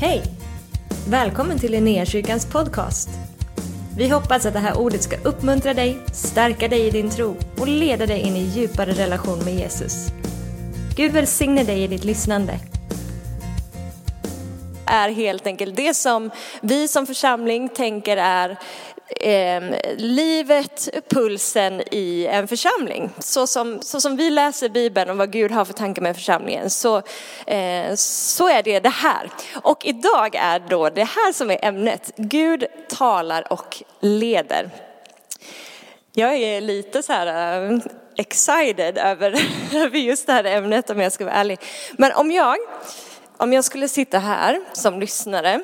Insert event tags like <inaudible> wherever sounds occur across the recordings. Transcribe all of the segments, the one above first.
Hej! Välkommen till Linnéakyrkans podcast. Vi hoppas att det här ordet ska uppmuntra dig, stärka dig i din tro och leda dig in i djupare relation med Jesus. Gud välsigne dig i ditt lyssnande. Är helt enkelt det som vi som församling tänker är eh, livet, pulsen i en församling. Så som, så som vi läser Bibeln och vad Gud har för tankar med församlingen så, eh, så är det det här. Och idag är då det här som är ämnet. Gud talar och leder. Jag är lite så här eh, excited över, <laughs> över just det här ämnet om jag ska vara ärlig. Men om jag, om jag skulle sitta här som lyssnare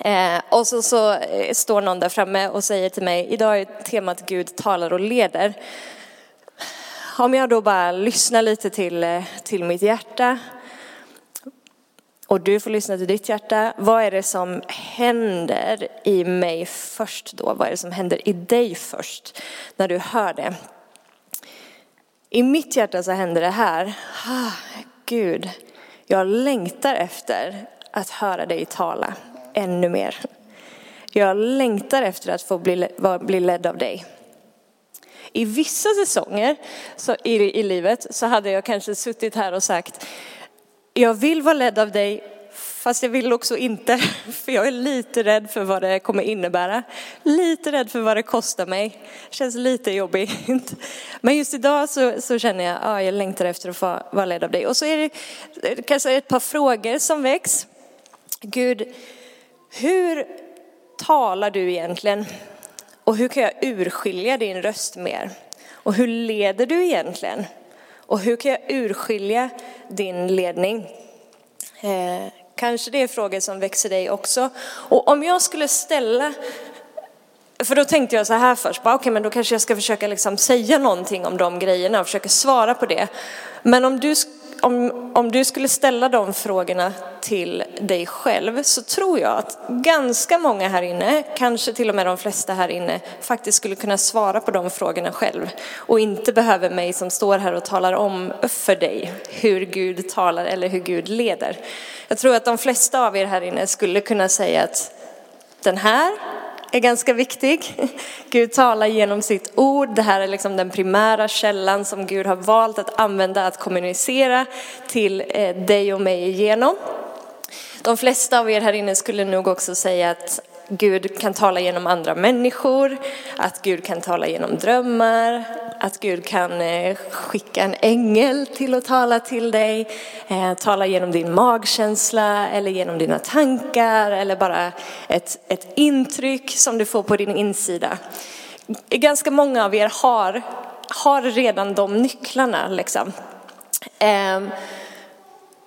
Eh, och så, så eh, står någon där framme och säger till mig, idag är temat Gud talar och leder. Om jag då bara lyssnar lite till, eh, till mitt hjärta och du får lyssna till ditt hjärta. Vad är det som händer i mig först då? Vad är det som händer i dig först när du hör det? I mitt hjärta så händer det här. Ah, Gud, jag längtar efter att höra dig tala ännu mer. Jag längtar efter att få bli, bli ledd av dig. I vissa säsonger så, i, i livet så hade jag kanske suttit här och sagt, jag vill vara ledd av dig, fast jag vill också inte, <laughs> för jag är lite rädd för vad det kommer innebära. Lite rädd för vad det kostar mig. Känns lite jobbigt. <laughs> Men just idag så, så känner jag, ja, jag längtar efter att få vara ledd av dig. Och så är det kanske ett par frågor som väcks. Gud, hur talar du egentligen? Och hur kan jag urskilja din röst mer? Och hur leder du egentligen? Och hur kan jag urskilja din ledning? Eh, kanske det är frågor som växer dig också. Och om jag skulle ställa för då tänkte jag så här först, okej okay, men då kanske jag ska försöka liksom säga någonting om de grejerna och försöka svara på det. Men om du om, om du skulle ställa de frågorna till dig själv så tror jag att ganska många här inne, kanske till och med de flesta här inne, faktiskt skulle kunna svara på de frågorna själv och inte behöver mig som står här och talar om för dig hur Gud talar eller hur Gud leder. Jag tror att de flesta av er här inne skulle kunna säga att den här är ganska viktig. <laughs> Gud talar genom sitt ord. Det här är liksom den primära källan som Gud har valt att använda att kommunicera till eh, dig och mig igenom. De flesta av er här inne skulle nog också säga att Gud kan tala genom andra människor, att Gud kan tala genom drömmar, att Gud kan eh, skicka en ängel till att tala till dig, eh, tala genom din magkänsla eller genom dina tankar eller bara ett, ett intryck som du får på din insida. Ganska många av er har, har redan de nycklarna. Liksom. Ehm,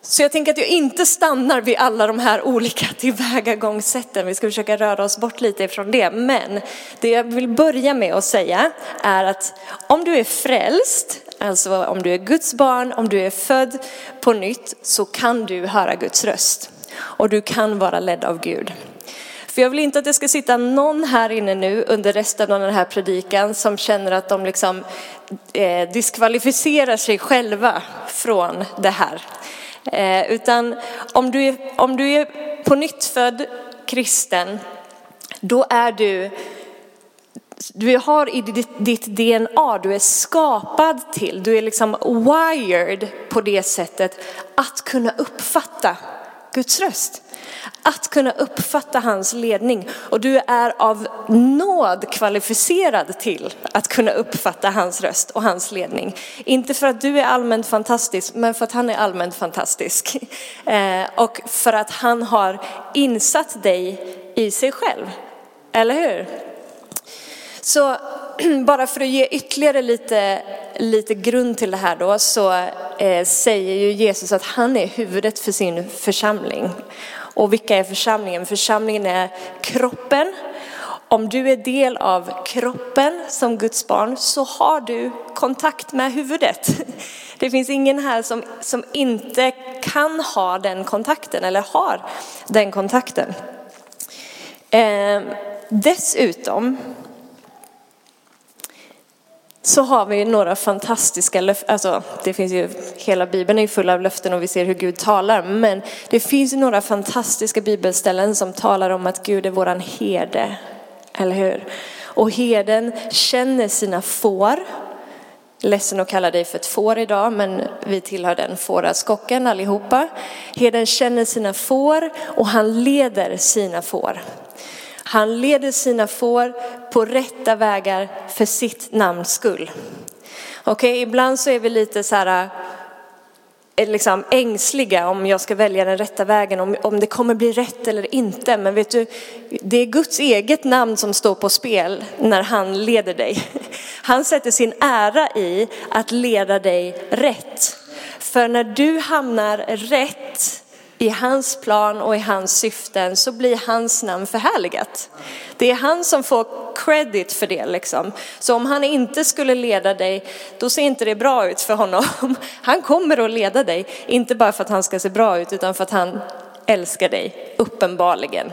så jag tänker att jag inte stannar vid alla de här olika <laughs> tillvägagångssätten. Vi ska försöka röra oss bort lite ifrån det. Men det jag vill börja med att säga är att om du är frälst, alltså om du är Guds barn, om du är född på nytt, så kan du höra Guds röst. Och du kan vara ledd av Gud. För jag vill inte att det ska sitta någon här inne nu under resten av den här predikan som känner att de liksom eh, diskvalificerar sig själva från det här. Eh, utan om du, är, om du är på nytt född kristen, då är du, du har i ditt, ditt DNA, du är skapad till, du är liksom wired på det sättet att kunna uppfatta Guds röst. Att kunna uppfatta hans ledning. Och du är av nåd kvalificerad till att kunna uppfatta hans röst och hans ledning. Inte för att du är allmänt fantastisk, men för att han är allmänt fantastisk. <laughs> Eh, och för att han har insatt dig i sig själv. Eller hur? Så <clears throat> bara för att ge ytterligare lite, lite grund till det här då så Eh, säger ju Jesus att han är huvudet för sin församling. Och vilka är församlingen? Församlingen är kroppen. Om du är del av kroppen som Guds barn så har du kontakt med huvudet. <laughs> Det finns ingen här som, som inte kan ha den kontakten eller har den kontakten. Eh, dessutom så har vi några fantastiska löften. Alltså, det finns ju, hela Bibeln är ju full av löften och vi ser hur Gud talar. Men det finns några fantastiska bibelställen som talar om att Gud är våran herde. Eller hur? Och herden känner sina får. Ledsen att kalla dig för ett får idag, men vi tillhör den fåraskocken allihopa. Herden känner sina får och han leder sina får. Han leder sina får på rätta vägar för sitt namns skull. Okej, okay, ibland så är vi lite så här eh, liksom ängsliga om jag ska välja den rätta vägen, om, om det kommer bli rätt eller inte. Men vet du, det är Guds eget namn som står på spel när han leder dig. <laughs> Han sätter sin ära i att leda dig rätt. För när du hamnar rätt i hans plan och i hans syften så blir hans namn förhärligat. Det är han som får credit för det liksom. Så om han inte skulle leda dig, då ser inte det bra ut för honom. <laughs> Han kommer att leda dig, inte bara för att han ska se bra ut, utan för att han älskar dig, uppenbarligen.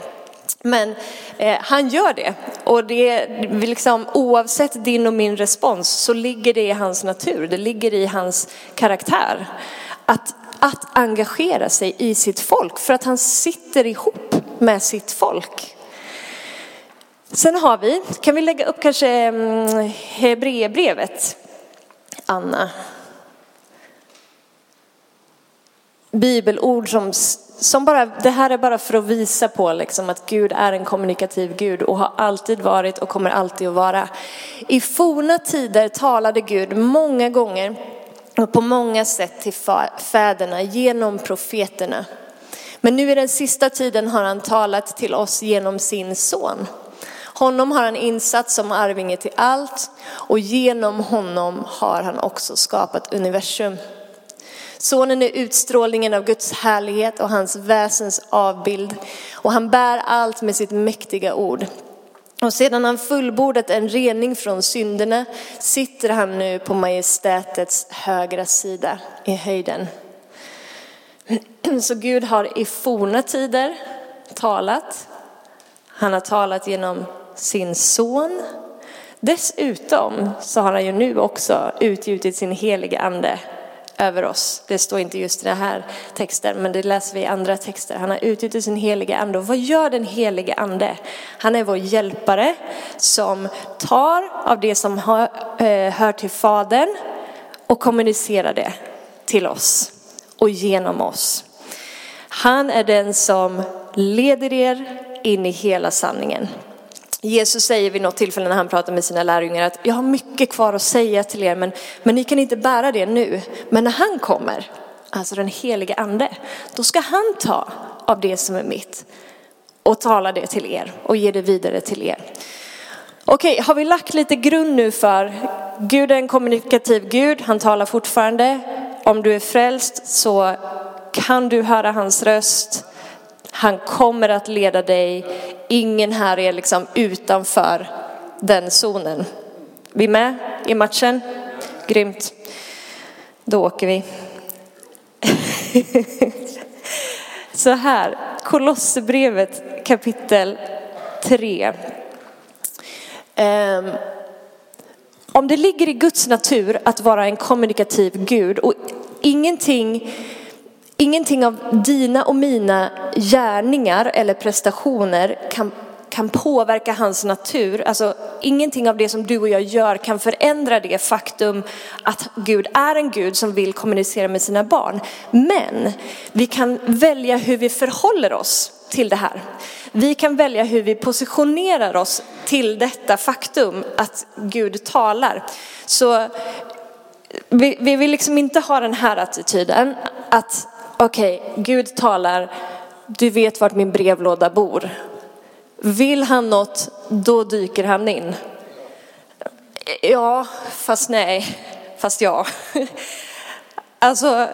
Men eh, han gör det och det liksom, oavsett din och min respons så ligger det i hans natur, det ligger i hans karaktär. Att att engagera sig i sitt folk för att han sitter ihop med sitt folk. Sen har vi, kan vi lägga upp kanske mm, Hebreerbrevet, Anna. Bibelord som, som bara, det här är bara för att visa på liksom att Gud är en kommunikativ Gud och har alltid varit och kommer alltid att vara. I forna tider talade Gud många gånger och på många sätt till fäderna genom profeterna. Men nu i den sista tiden har han talat till oss genom sin son. Honom har han insatt som arvinge till allt och genom honom har han också skapat universum. Sonen är utstrålningen av Guds härlighet och hans väsens avbild och han bär allt med sitt mäktiga ord. Och sedan han fullbordat en rening från synderna sitter han nu på majestätets högra sida i höjden. Så Gud har i forna tider talat. Han har talat genom sin son. Dessutom så har han ju nu också utgjutit sin heliga ande över oss. Det står inte just i den här texten, men det läser vi i andra texter. Han har utgjutit sin heliga ande. Och vad gör den heliga ande? Han är vår hjälpare som tar av det som eh, hör till Fadern och kommunicerar det till oss och genom oss. Han är den som leder er in i hela sanningen. Jesus säger vid något tillfälle när han pratar med sina lärjungar att jag har mycket kvar att säga till er men, men ni kan inte bära det nu. Men när han kommer, alltså den helige ande, då ska han ta av det som är mitt och tala det till er och ge det vidare till er. Okej, har vi lagt lite grund nu för Gud är en kommunikativ Gud, han talar fortfarande. Om du är frälst så kan du höra hans röst. Han kommer att leda dig. Ingen här är liksom utanför den zonen. Vi med i matchen? Grymt. Då åker vi. <laughs> Så här, Kolosserbrevet kapitel 3. Um, ehm, om det ligger i Guds natur att vara en kommunikativ Gud och ingenting Ingenting av dina och mina gärningar eller prestationer kan, kan påverka hans natur. Alltså ingenting av det som du och jag gör kan förändra det faktum att Gud är en Gud som vill kommunicera med sina barn. Men vi kan välja hur vi förhåller oss till det här. Vi kan välja hur vi positionerar oss till detta faktum att Gud talar. Så vi, vi vill liksom inte ha den här attityden att okej, okay, Gud talar, du vet vart min brevlåda bor. Vill han något, då dyker han in. Ja, fast nej, fast ja. <laughs> Alltså,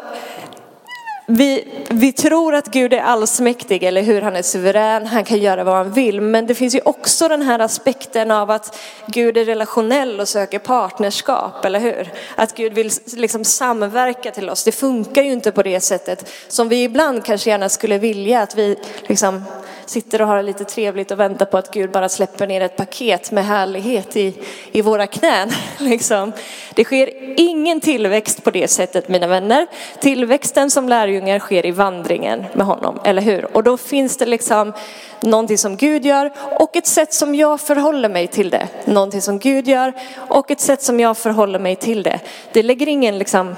vi, vi tror att Gud är allsmäktig, eller hur? Han är suverän, han kan göra vad han vill. Men det finns ju också den här aspekten av att Gud är relationell och söker partnerskap, eller hur? Att Gud vill liksom samverka till oss. Det funkar ju inte på det sättet som vi ibland kanske gärna skulle vilja att vi liksom sitter och har det lite trevligt och väntar på att Gud bara släpper ner ett paket med härlighet i, i våra knän. <laughs> Liksom. Det sker ingen tillväxt på det sättet mina vänner. Tillväxten som lärjungar sker i vandringen med honom, eller hur? Och då finns det liksom någonting som Gud gör och ett sätt som jag förhåller mig till det. Någonting som Gud gör och ett sätt som jag förhåller mig till det. Det lägger ingen liksom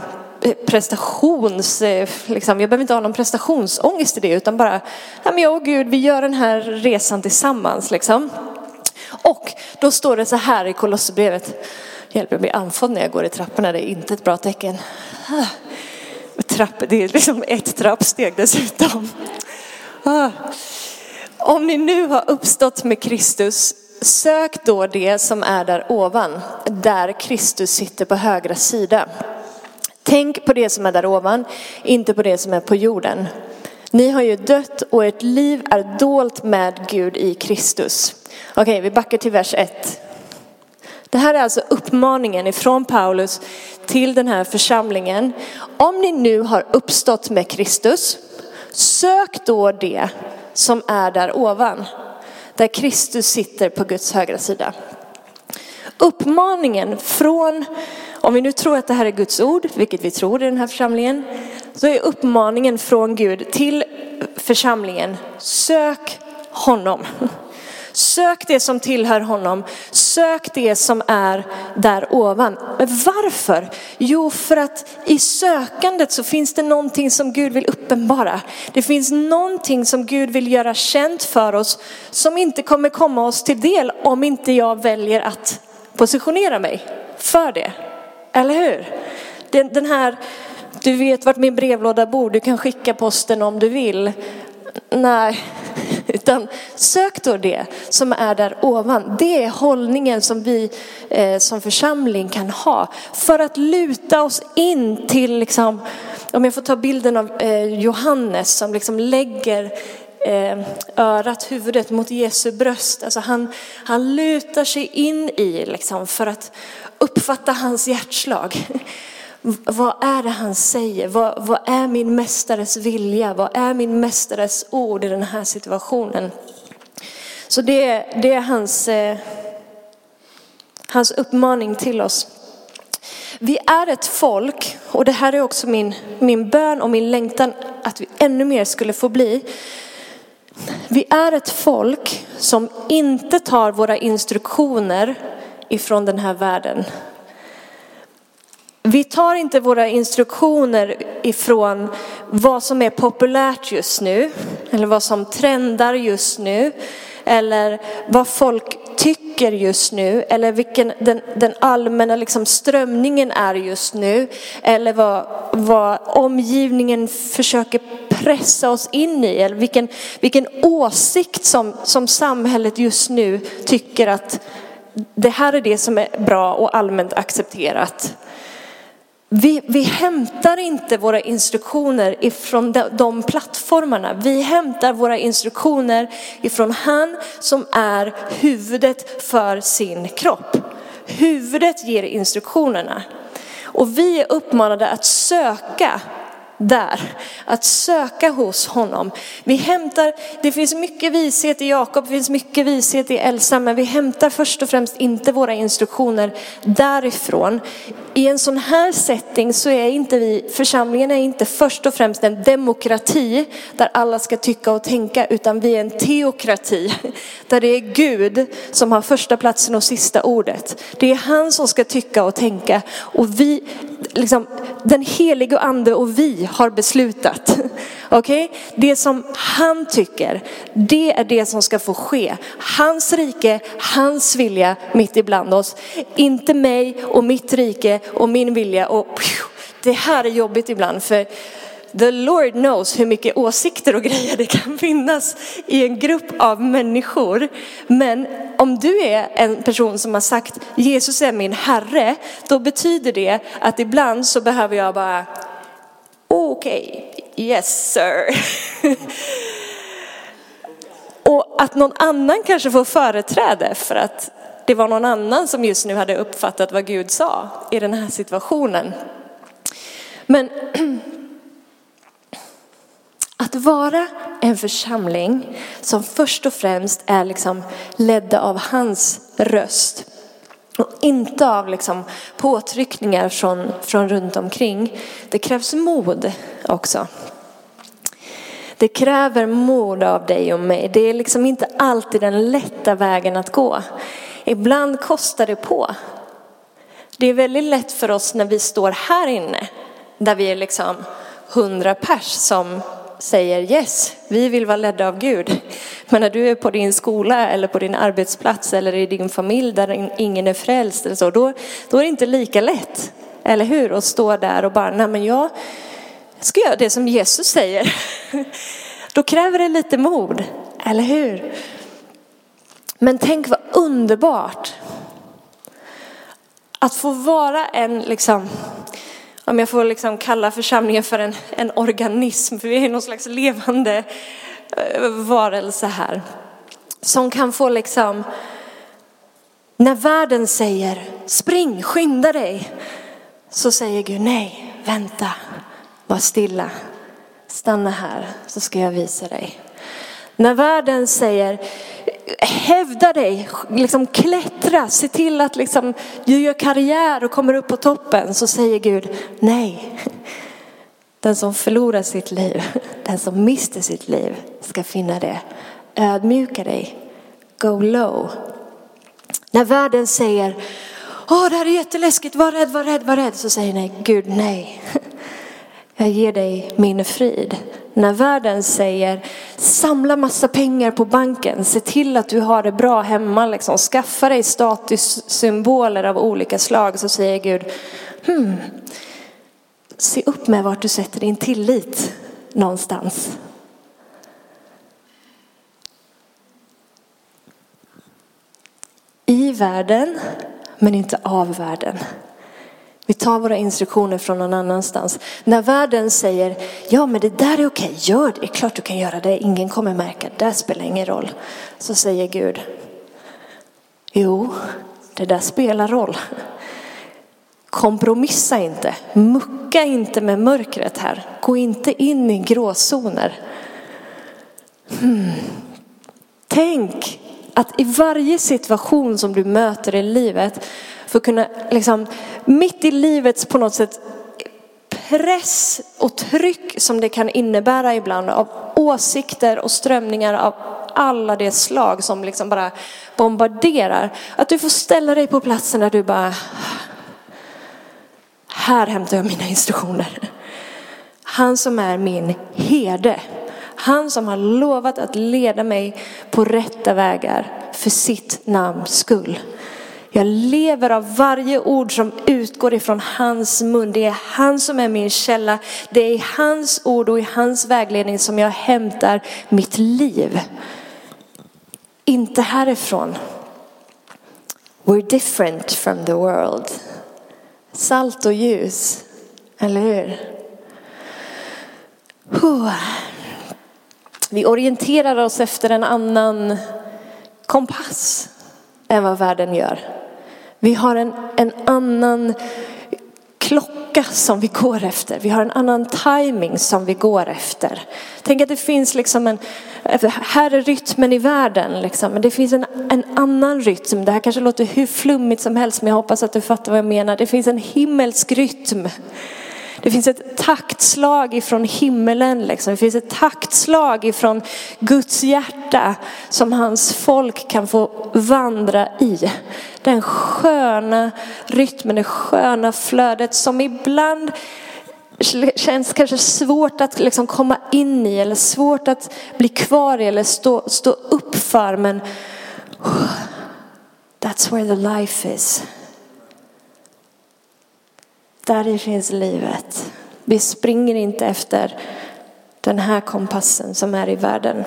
prestations, eh, liksom, jag behöver inte ha någon prestationsångest i det utan bara, ja men jag och Gud vi gör den här resan tillsammans liksom. Och då står det så här i Kolosserbrevet, hjälp mig andfådd när jag går i trapporna, det är inte ett bra tecken. Ah, trapp, det är liksom ett trappsteg dessutom. Ah. Om ni nu har uppstått med Kristus, sök då det som är där ovan, där Kristus sitter på högra sida. Tänk på det som är där ovan, inte på det som är på jorden. Ni har ju dött och ert liv är dolt med Gud i Kristus. Okej, vi backar till vers 1. Det här är alltså uppmaningen ifrån Paulus till den här församlingen. Om ni nu har uppstått med Kristus, sök då det som är där ovan, där Kristus sitter på Guds högra sida. Uppmaningen från, om vi nu tror att det här är Guds ord, vilket vi tror i den här församlingen, så är uppmaningen från Gud till församlingen, sök honom. Sök det som tillhör honom. Sök det som är där ovan. Men varför? Jo, för att i sökandet så finns det någonting som Gud vill uppenbara. Det finns någonting som Gud vill göra känt för oss som inte kommer komma oss till del om inte jag väljer att positionera mig för det. Eller hur? Den, den här, du vet vart min brevlåda bor, du kan skicka posten om du vill. Nej, <laughs> utan sök då det som är där ovan. Det är hållningen som vi eh, som församling kan ha för att luta oss in till, liksom, om jag får ta bilden av eh, Johannes som liksom lägger eh, örat, huvudet mot Jesu bröst. Alltså han, han lutar sig in i liksom, för att uppfatta hans hjärtslag. <laughs> Vad är det han säger? Vad, vad, är min mästares vilja? Vad är min mästares ord i den här situationen? Så det, det är hans, eh, hans uppmaning till oss. Vi är ett folk, och det här är också min, min bön och min längtan att vi ännu mer skulle få bli. Vi är ett folk som inte tar våra instruktioner ifrån den här världen. Vi tar inte våra instruktioner ifrån vad som är populärt just nu, eller vad som trendar just nu, eller vad folk tycker just nu, eller vilken den, den allmänna liksom strömningen är just nu, eller vad, vad omgivningen försöker pressa oss in i, eller vilken, vilken åsikt som, som samhället just nu tycker att det här är det som är bra och allmänt accepterat. Vi, vi hämtar inte våra instruktioner ifrån de, de plattformarna. Vi hämtar våra instruktioner ifrån han som är huvudet för sin kropp. Huvudet ger instruktionerna. Och vi är uppmanade att söka där. Att söka hos honom. Vi hämtar, det finns mycket vishet i Jakob, det finns mycket vishet i Elsa, men vi hämtar först och främst inte våra instruktioner därifrån. I en sån här setting så är inte vi, församlingen är inte först och främst en demokrati där alla ska tycka och tänka, utan vi är en teokrati. Där det är Gud som har första platsen och sista ordet. Det är han som ska tycka och tänka och vi, liksom, den helige ande och vi har beslutat. <laughs> Okej? Okay? Det som han tycker, det är det som ska få ske. Hans rike, hans vilja mitt ibland oss. Inte mig och mitt rike och min vilja. Och, det här är jobbigt ibland för The Lord knows hur mycket åsikter och grejer det kan finnas i en grupp av människor. Men om du är en person som har sagt Jesus är min Herre, då betyder det att ibland så behöver jag bara okej, okay, yes sir. <laughs> och att någon annan kanske får företräde för att det var någon annan som just nu hade uppfattat vad Gud sa i den här situationen. Men <clears throat> att vara en församling som först och främst är liksom ledda av hans röst och inte av liksom påtryckningar från, från runt omkring. Det krävs mod också. Det kräver mod av dig och mig. Det är liksom inte alltid den lätta vägen att gå. Ibland kostar det på. Det är väldigt lätt för oss när vi står här inne, där vi är liksom hundra pers som säger yes, vi vill vara ledda av Gud. Men när du är på din skola eller på din arbetsplats eller i din familj där ingen är frälst eller så, då, då är det inte lika lätt, eller hur? Att stå där och bara, nej men jag ska göra det som Jesus säger. <laughs> Då kräver det lite mod, eller hur? Men tänk vad underbart att få vara en, liksom, om jag får liksom kalla församlingen för en, en organism, för vi är någon slags levande eh, varelse här. Som kan få liksom, när världen säger spring, skynda dig, så säger Gud nej, vänta, var stilla, stanna här så ska jag visa dig. När världen säger hävda dig, liksom klättra, se till att liksom, du gör karriär och kommer upp på toppen så säger Gud nej. Den som förlorar sitt liv, den som mister sitt liv ska finna det. Ödmjuka dig, go low. När världen säger, åh det här är jätteläskigt, var rädd, var rädd, var rädd, så säger nej, Gud nej. Jag ger dig min frid. När världen säger samla massa pengar på banken, se till att du har det bra hemma, liksom. skaffa dig statussymboler av olika slag, så säger Gud, hmm, se upp med vart du sätter din tillit någonstans. I världen, men inte av världen. Vi tar våra instruktioner från någon annanstans. När världen säger, ja men det där är okej, gör det, Det är klart du kan göra det, ingen kommer märka, det spelar ingen roll. Så säger Gud, jo, det där spelar roll. Kompromissa inte, mucka inte med mörkret här, gå inte in i gråzoner. Hmm. Tänk att i varje situation som du möter i livet för att kunna, liksom, mitt i livets på något sätt press och tryck som det kan innebära ibland av åsikter och strömningar av alla de slag som liksom bara bombarderar. Att du får ställa dig på platsen där du bara, här hämtar jag mina instruktioner. Han som är min herde. Han som har lovat att leda mig på rätta vägar för sitt namns skull. Jag lever av varje ord som utgår ifrån hans mun. Det är han som är min källa. Det är i hans ord och i hans vägledning som jag hämtar mitt liv. Inte härifrån. We're different from the world. Salt och ljus, eller hur? Vi orienterar oss efter en annan kompass än vad världen gör. Vi har en, en annan klocka som vi går efter. Vi har en annan timing som vi går efter. Tänk att det finns liksom en, alltså, här är rytmen i världen liksom, men det finns en, en annan rytm. Det här kanske låter hur flummigt som helst men jag hoppas att du fattar vad jag menar. Det finns en himmelsk rytm det finns ett taktslag ifrån himmelen. Liksom. Det finns ett taktslag ifrån Guds hjärta som hans folk kan få vandra i. Den sköna rytmen, det sköna flödet som ibland känns kanske svårt att liksom komma in i eller svårt att bli kvar i eller stå, stå upp för. Men oh, that's where the life is. Där finns livet. Vi springer inte efter den här kompassen som är i världen.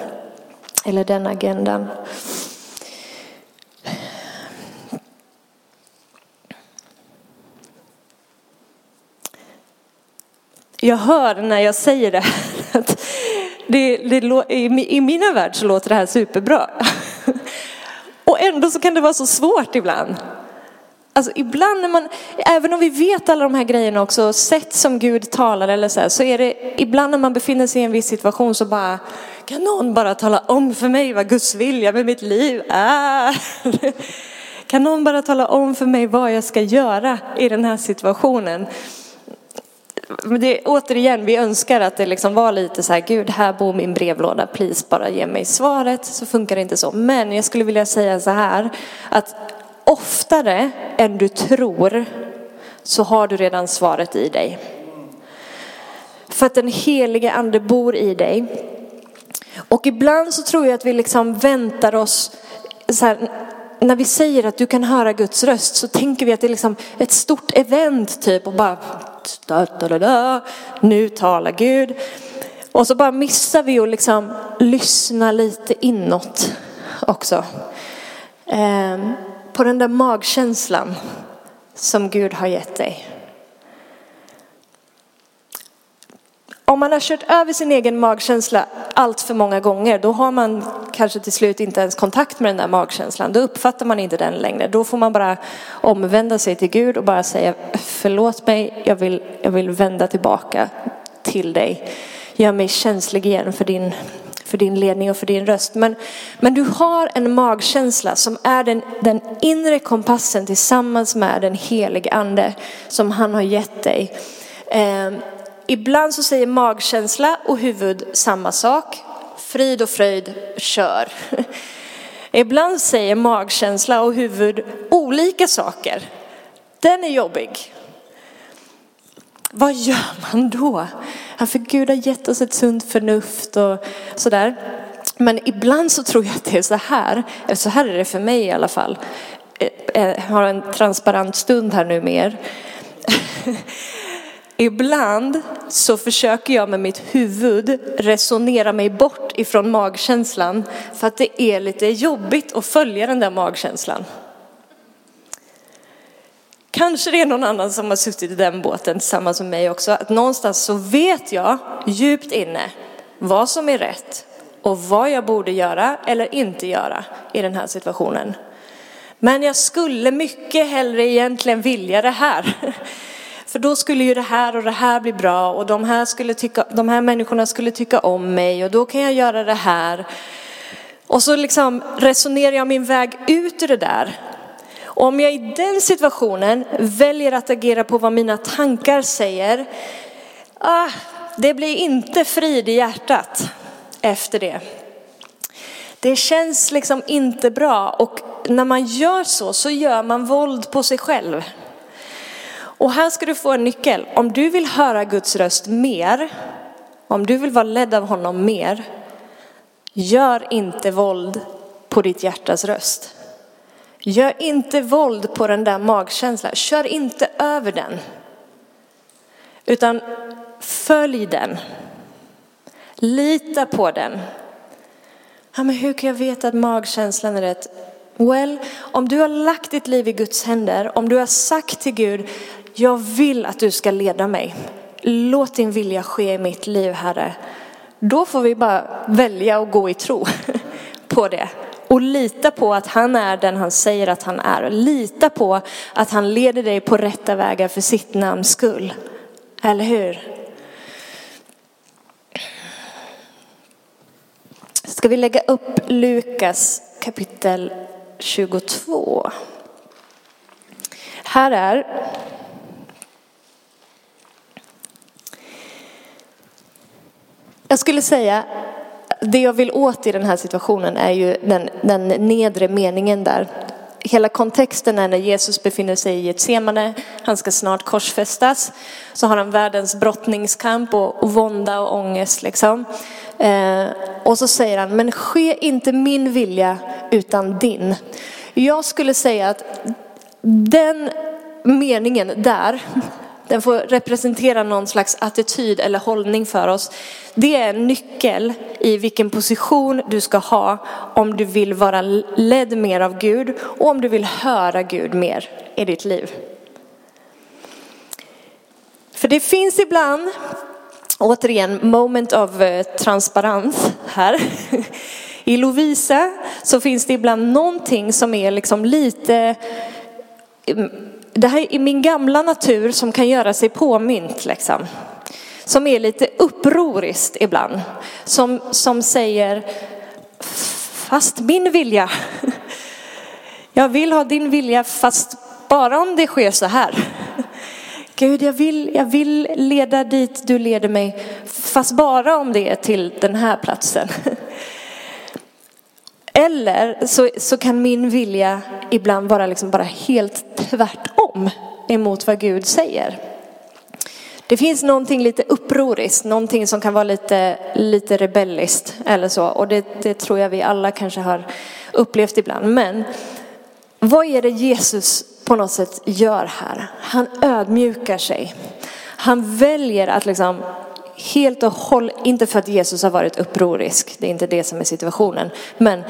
Eller den agendan. Jag hör när jag säger det här <laughs> att det, det, i, i mina värld så låter det här superbra. <laughs> Och ändå så kan det vara så svårt ibland. Alltså ibland när man, även om vi vet alla de här grejerna också, sätt som Gud talar eller så här, så är det ibland när man befinner sig i en viss situation så bara, kan någon bara tala om för mig vad Guds vilja med mitt liv är? <laughs> Kan någon bara tala om för mig vad jag ska göra i den här situationen? Men det, återigen, vi önskar att det liksom var lite så här, Gud, här bor min brevlåda, please bara ge mig svaret. Så funkar det inte så. Men jag skulle vilja säga så här, att oftare än du tror så har du redan svaret i dig. För att den helige ande bor i dig. Och ibland så tror jag att vi liksom väntar oss, så här, när vi säger att du kan höra Guds röst så tänker vi att det är liksom ett stort event typ och bara da, da, da, nu talar Gud. Och så bara missar vi att liksom lyssna lite inåt också. Ehm, på den där magkänslan som Gud har gett dig. Om man har kört över sin egen magkänsla allt för många gånger, då har man kanske till slut inte ens kontakt med den där magkänslan. Då uppfattar man inte den längre. Då får man bara omvända sig till Gud och bara säga förlåt mig, jag vill, jag vill vända tillbaka till dig. Gör mig känslig igen för din, för din ledning och för din röst. Men, men du har en magkänsla som är den, den inre kompassen tillsammans med den helige ande som han har gett dig. Eh, ibland så säger magkänsla och huvud samma sak. Frid och fröjd, kör. <laughs> Ibland säger magkänsla och huvud olika saker. Den är jobbig. Vad gör man då? Ja, för Gud har gett oss ett sunt förnuft och sådär. Men ibland så tror jag att det är så här, så här är det för mig i alla fall. Eh, eh, jag har en transparent stund här nu mer. <laughs> Ibland så försöker jag med mitt huvud resonera mig bort ifrån magkänslan för att det är lite jobbigt att följa den där magkänslan. Kanske det är någon annan som har suttit i den båten tillsammans med mig också. Att någonstans så vet jag djupt inne vad som är rätt och vad jag borde göra eller inte göra i den här situationen. Men jag skulle mycket hellre egentligen vilja det här. <laughs> För då skulle ju det här och det här bli bra och de här, skulle tycka, de här människorna skulle tycka om mig och då kan jag göra det här. Och så liksom resonerar jag min väg ut ur det där. Och om jag i den situationen väljer att agera på vad mina tankar säger, ah, det blir inte frid i hjärtat efter det. Det känns liksom inte bra och när man gör så så gör man våld på sig själv. Och här ska du få en nyckel. Om du vill höra Guds röst mer, om du vill vara ledd av honom mer, gör inte våld på ditt hjärtas röst. Gör inte våld på den där magkänslan. Kör inte över den. Utan följ den. Lita på den. Ja, men hur kan jag veta att magkänslan är rätt? Well, om du har lagt ditt liv i Guds händer, om du har sagt till Gud, jag vill att du ska leda mig. Låt din vilja ske i mitt liv, Herre. Då får vi bara välja att gå i tro <laughs> på det. Och lita på att han är den han säger att han är. Lita på att han leder dig på rätta vägar för sitt namns skull. Eller hur? Ska vi lägga upp Lukas kapitel 22. Här är Jag skulle säga, det jag vill åt i den här situationen är ju den, den nedre meningen där. Hela kontexten är när Jesus befinner sig i Getsemane, han ska snart korsfästas. Så har han världens brottningskamp och, och vånda och ångest liksom. Eh, och så säger han, men ske inte min vilja utan din. Jag skulle säga att den meningen där den får representera någon slags attityd eller hållning för oss. Det är en nyckel i vilken position du ska ha om du vill vara ledd mer av Gud och om du vill höra Gud mer i ditt liv. För det finns ibland, återigen, moment av eh, transparens här. <laughs> I Lovisa så finns det ibland någonting som är liksom lite mm, det här är min gamla natur som kan göra sig påmint liksom. Som är lite upproriskt ibland. Som, som säger, fast min vilja. <laughs> Jag vill ha din vilja fast bara om det sker så här. <laughs> Gud, jag vill, jag vill leda dit du leder mig, fast bara om det är till den här platsen. <laughs> Eller så, så kan min vilja ibland vara liksom bara helt tvärtom emot vad Gud säger. Det finns någonting lite upproriskt, någonting som kan vara lite, lite rebelliskt eller så. Och det, det tror jag vi alla kanske har upplevt ibland. Men vad är det Jesus på något sätt gör här? Han ödmjukar sig. Han väljer att liksom helt och hållet, inte för att Jesus har varit upprorisk, det är inte det som är situationen, men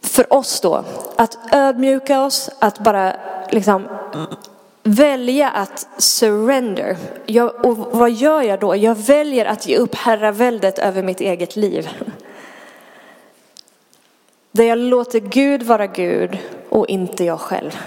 för oss då, att ödmjuka oss, att bara liksom välja att surrender. Jag, och vad gör jag då? Jag väljer att ge upp herraväldet över mitt eget liv. Där jag låter Gud vara Gud och inte jag själv.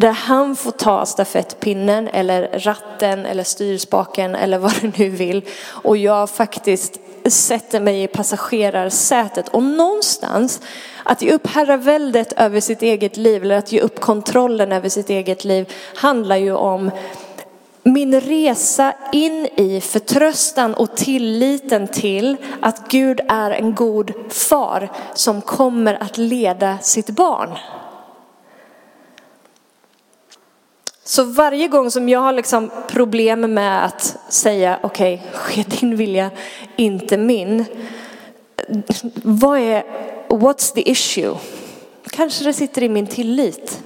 Där han får ta stafettpinnen eller ratten eller styrspaken eller vad du nu vill. Och jag faktiskt sätter mig i passagerarsätet. Och någonstans att ge upp herraväldet över sitt eget liv eller att ge upp kontrollen över sitt eget liv handlar ju om min resa in i förtröstan och tilliten till att Gud är en god far som kommer att leda sitt barn. Så varje gång som jag har liksom problem med att säga okej, okay, ske din vilja, inte min. Vad är, what's the issue? Kanske det sitter i min tillit.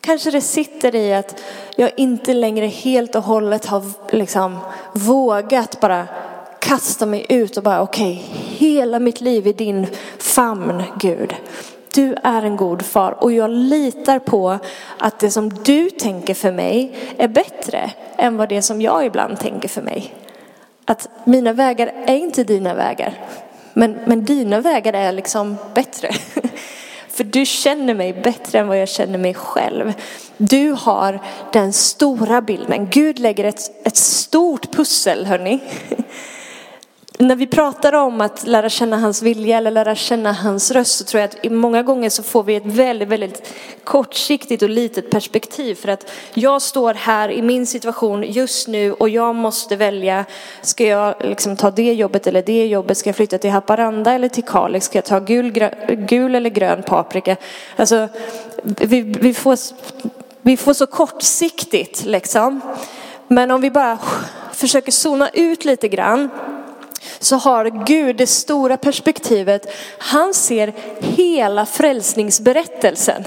Kanske det sitter i att jag inte längre helt och hållet har liksom vågat bara kasta mig ut och bara okej, okay, hela mitt liv i din famn Gud. Du är en god far och jag litar på att det som du tänker för mig är bättre än vad det som jag ibland tänker för mig. Att mina vägar är inte dina vägar, men, men dina vägar är liksom bättre. <laughs> För du känner mig bättre än vad jag känner mig själv. Du har den stora bilden. Gud lägger ett, ett stort pussel, hörni. <laughs> När vi pratar om att lära känna hans vilja eller lära känna hans röst så tror jag att många gånger så får vi ett väldigt, väldigt kortsiktigt och litet perspektiv. För att jag står här i min situation just nu och jag måste välja. Ska jag liksom ta det jobbet eller det jobbet? Ska jag flytta till Haparanda eller till Kalix? Ska jag ta gul, gul eller grön paprika? Alltså, vi, vi, får, vi får så kortsiktigt liksom. Men om vi bara försöker zona ut lite grann så har Gud det stora perspektivet. Han ser hela frälsningsberättelsen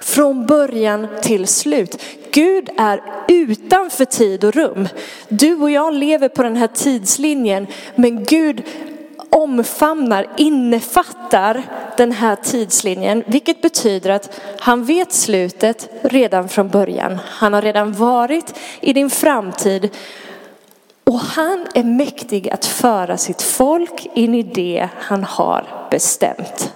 från början till slut. Gud är utanför tid och rum. Du och jag lever på den här tidslinjen, men Gud omfamnar, innefattar den här tidslinjen, vilket betyder att han vet slutet redan från början. Han har redan varit i din framtid och han är mäktig att föra sitt folk in i det han har bestämt.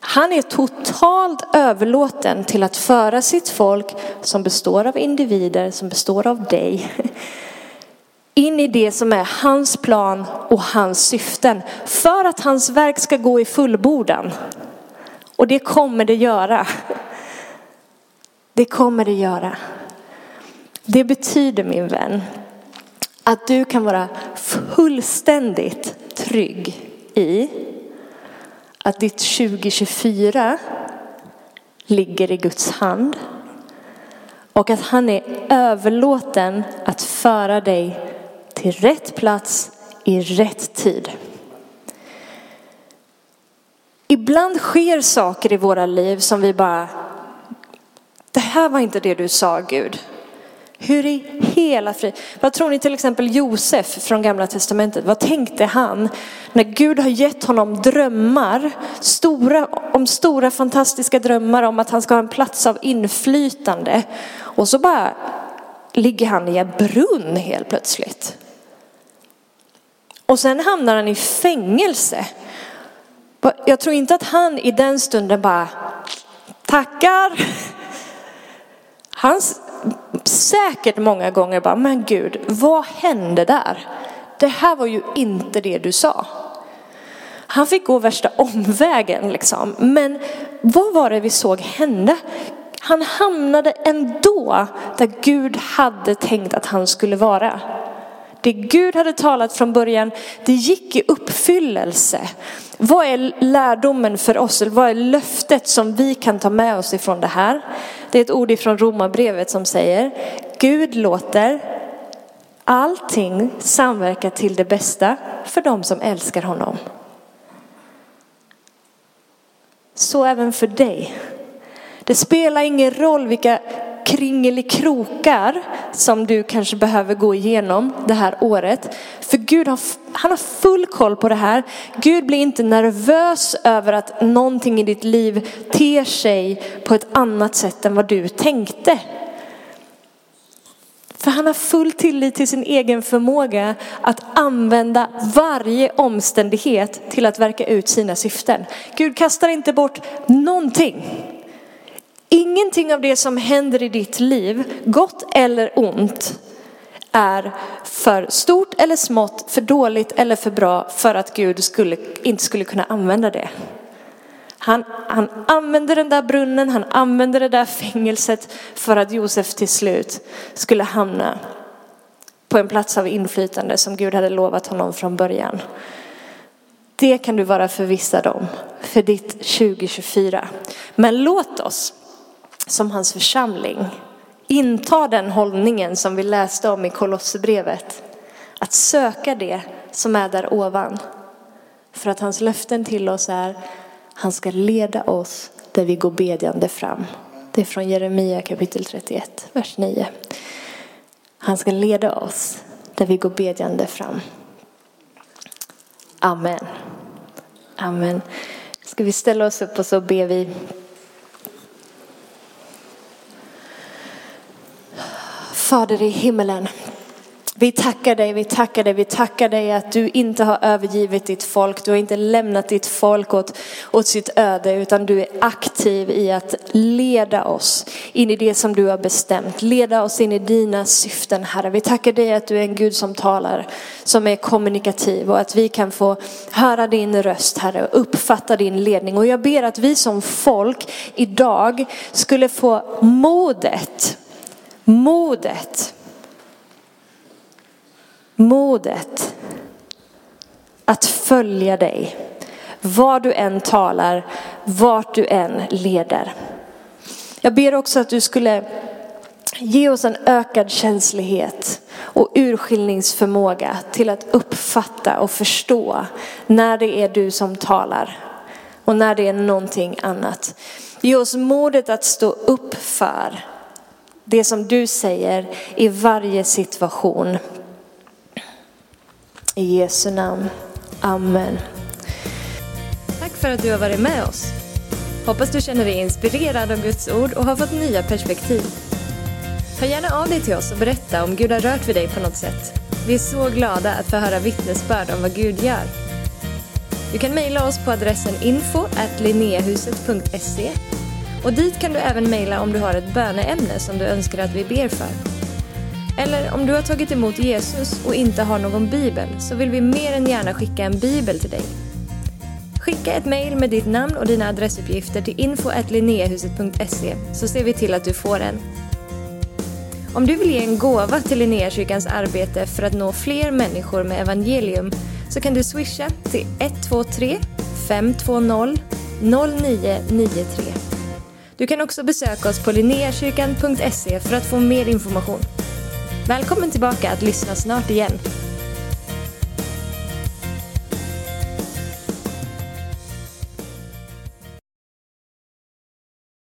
Han är totalt överlåten till att föra sitt folk som består av individer, som består av dig, <laughs> in i det som är hans plan och hans syften för att hans verk ska gå i fullbordan. Och det kommer det göra. Det kommer det göra. Det betyder min vän att du kan vara fullständigt trygg i att ditt 2024 ligger i Guds hand och att han är överlåten att föra dig till rätt plats i rätt tid. Ibland sker saker i våra liv som vi bara, det här var inte det du sa Gud. Hur i hela fri... Vad tror ni till exempel Josef från gamla testamentet, vad tänkte han när Gud har gett honom drömmar, stora, om stora fantastiska drömmar om att han ska ha en plats av inflytande. Och så bara ligger han i en brunn helt plötsligt. Och sen hamnar han i fängelse. Jag tror inte att han i den stunden bara, tackar. Hans säkert många gånger bara, men Gud, vad hände där? Det här var ju inte det du sa. Han fick gå värsta omvägen liksom. Men vad var det vi såg hända? Han hamnade ändå där Gud hade tänkt att han skulle vara. Det Gud hade talat från början, det gick i uppfyllelse. Vad är lärdomen för oss? Vad är löftet som vi kan ta med oss ifrån det här? Det är ett ord ifrån Romarbrevet som säger, Gud låter allting samverka till det bästa för dem som älskar honom. Så även för dig. Det spelar ingen roll vilka kringelikrokar som du kanske behöver gå igenom det här året. För Gud har, han har full koll på det här. Gud blir inte nervös över att någonting i ditt liv ter sig på ett annat sätt än vad du tänkte. För han har full tillit till sin egen förmåga att använda varje omständighet till att verka ut sina syften. Gud kastar inte bort någonting. Ingenting av det som händer i ditt liv, gott eller ont, är för stort eller smått, för dåligt eller för bra för att Gud skulle, inte skulle kunna använda det. Han, han använde den där brunnen, han använde det där fängelset för att Josef till slut skulle hamna på en plats av inflytande som Gud hade lovat honom från början. Det kan du vara förvissad om för ditt 2024. Men låt oss som hans församling inta den hållningen som vi läste om i Kolosserbrevet. Att söka det som är där ovan. För att hans löften till oss är han ska leda oss där vi går bedjande fram. Det är från Jeremia kapitel 31, vers 9. Han ska leda oss där vi går bedjande fram. Amen. Amen. Ska vi ställa oss upp och så ber vi. Fader i himmelen. Vi tackar dig, vi tackar dig, vi tackar dig att du inte har övergivit ditt folk. Du har inte lämnat ditt folk åt, åt sitt öde utan du är aktiv i att leda oss in i det som du har bestämt. Leda oss in i dina syften Herre. Vi tackar dig att du är en Gud som talar, som är kommunikativ och att vi kan få höra din röst Herre och uppfatta din ledning. Och jag ber att vi som folk idag skulle få modet, modet modet att följa dig. Var du än talar, vart du än leder. Jag ber också att du skulle ge oss en ökad känslighet och urskiljningsförmåga till att uppfatta och förstå när det är du som talar och när det är någonting annat. Ge oss modet att stå upp för det som du säger i varje situation. I Jesu namn. Amen. Tack för att du har varit med oss. Hoppas du känner dig inspirerad av Guds ord och har fått nya perspektiv. Hör gärna av dig till oss och berätta om Gud har rört vid dig på något sätt. Vi är så glada att få höra vittnesbörd om vad Gud gör. Du kan mejla oss på adressen info och dit kan du även mejla om du har ett böneämne som du önskar att vi ber för. Eller om du har tagit emot Jesus och inte har någon bibel så vill vi mer än gärna skicka en bibel till dig. Skicka ett mejl med ditt namn och dina adressuppgifter till info.linneahuset.se så ser vi till att du får en. Om du vill ge en gåva till Linneakyrkans arbete för att nå fler människor med evangelium så kan du swisha till 123 520 0993. Du kan också besöka oss på linneakyrkan.se för att få mer information. Välkommen tillbaka att lyssna snart igen.